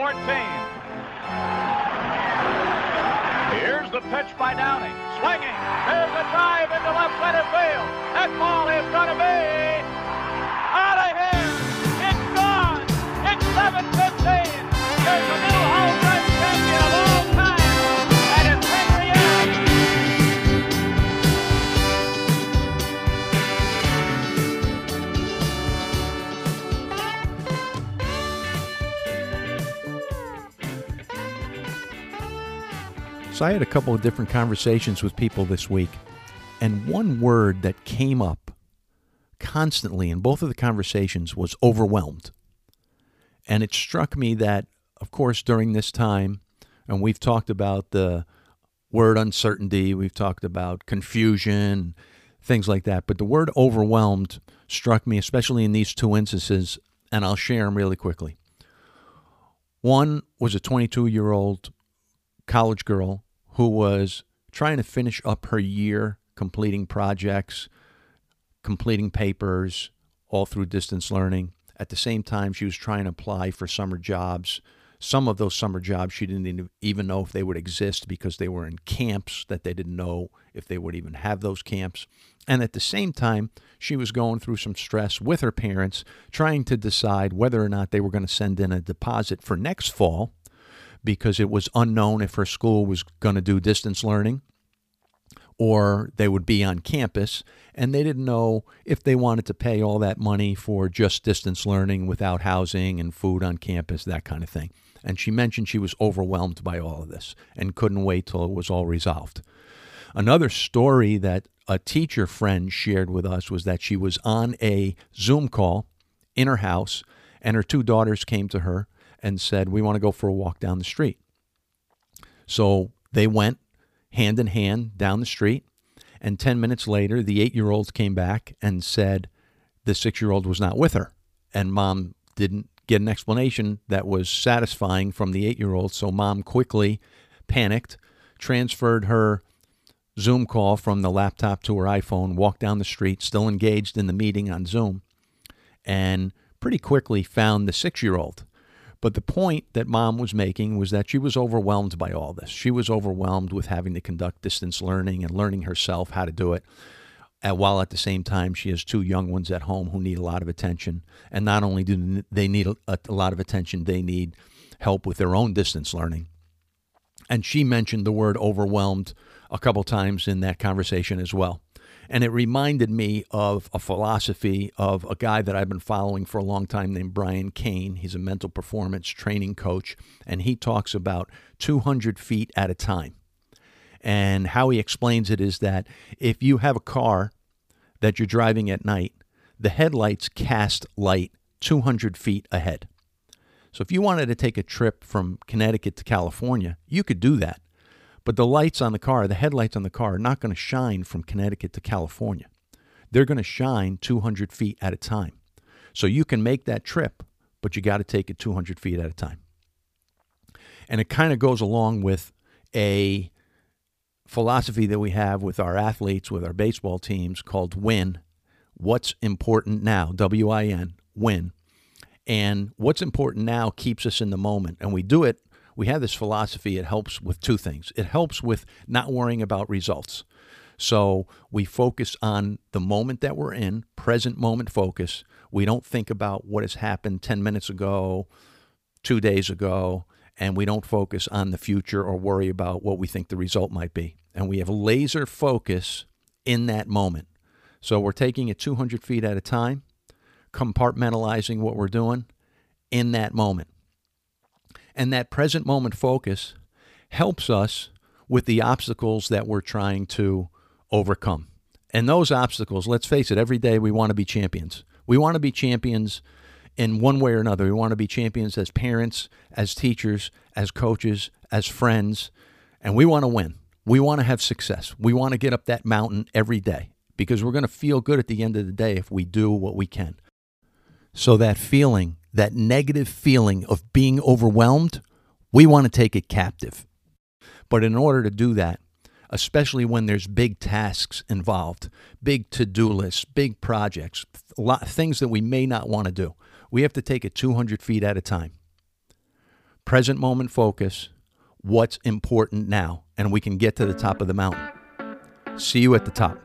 14. Here's the pitch by Downing. Swinging. There's a drive into left center field. That ball is going to be So I had a couple of different conversations with people this week, and one word that came up constantly in both of the conversations was overwhelmed. And it struck me that, of course, during this time, and we've talked about the word uncertainty, we've talked about confusion, things like that, but the word overwhelmed struck me, especially in these two instances, and I'll share them really quickly. One was a 22 year old college girl who was trying to finish up her year completing projects, completing papers, all through distance learning. At the same time, she was trying to apply for summer jobs. Some of those summer jobs she didn't even know if they would exist because they were in camps that they didn't know if they would even have those camps. And at the same time, she was going through some stress with her parents, trying to decide whether or not they were going to send in a deposit for next fall because it was unknown if her school was going to do distance learning or they would be on campus. And they didn't know if they wanted to pay all that money for just distance learning without housing and food on campus, that kind of thing. And she mentioned she was overwhelmed by all of this and couldn't wait till it was all resolved. Another story that a teacher friend shared with us was that she was on a Zoom call in her house, and her two daughters came to her and said, We want to go for a walk down the street. So they went hand in hand down the street. And 10 minutes later, the eight year old came back and said the six year old was not with her. And mom didn't get an explanation that was satisfying from the eight year old. So mom quickly panicked, transferred her Zoom call from the laptop to her iPhone, walked down the street, still engaged in the meeting on Zoom, and pretty quickly found the six year old. But the point that mom was making was that she was overwhelmed by all this. She was overwhelmed with having to conduct distance learning and learning herself how to do it. And while at the same time, she has two young ones at home who need a lot of attention. And not only do they need a, a lot of attention, they need help with their own distance learning. And she mentioned the word overwhelmed a couple times in that conversation as well. And it reminded me of a philosophy of a guy that I've been following for a long time named Brian Cain. He's a mental performance training coach, and he talks about 200 feet at a time. And how he explains it is that if you have a car that you're driving at night, the headlights cast light 200 feet ahead. So if you wanted to take a trip from Connecticut to California, you could do that. But the lights on the car, the headlights on the car, are not going to shine from Connecticut to California. They're going to shine 200 feet at a time. So you can make that trip, but you got to take it 200 feet at a time. And it kind of goes along with a philosophy that we have with our athletes, with our baseball teams called win. What's important now? W I N, win. And what's important now keeps us in the moment. And we do it we have this philosophy, it helps with two things. It helps with not worrying about results. So we focus on the moment that we're in, present moment focus. We don't think about what has happened 10 minutes ago, two days ago, and we don't focus on the future or worry about what we think the result might be. And we have laser focus in that moment. So we're taking it 200 feet at a time, compartmentalizing what we're doing in that moment. And that present moment focus helps us with the obstacles that we're trying to overcome. And those obstacles, let's face it, every day we want to be champions. We want to be champions in one way or another. We want to be champions as parents, as teachers, as coaches, as friends, and we want to win. We want to have success. We want to get up that mountain every day because we're going to feel good at the end of the day if we do what we can. So that feeling that negative feeling of being overwhelmed, we want to take it captive. But in order to do that, especially when there's big tasks involved, big to do lists, big projects, a lot, things that we may not want to do, we have to take it 200 feet at a time. present moment focus, what's important now, and we can get to the top of the mountain. See you at the top.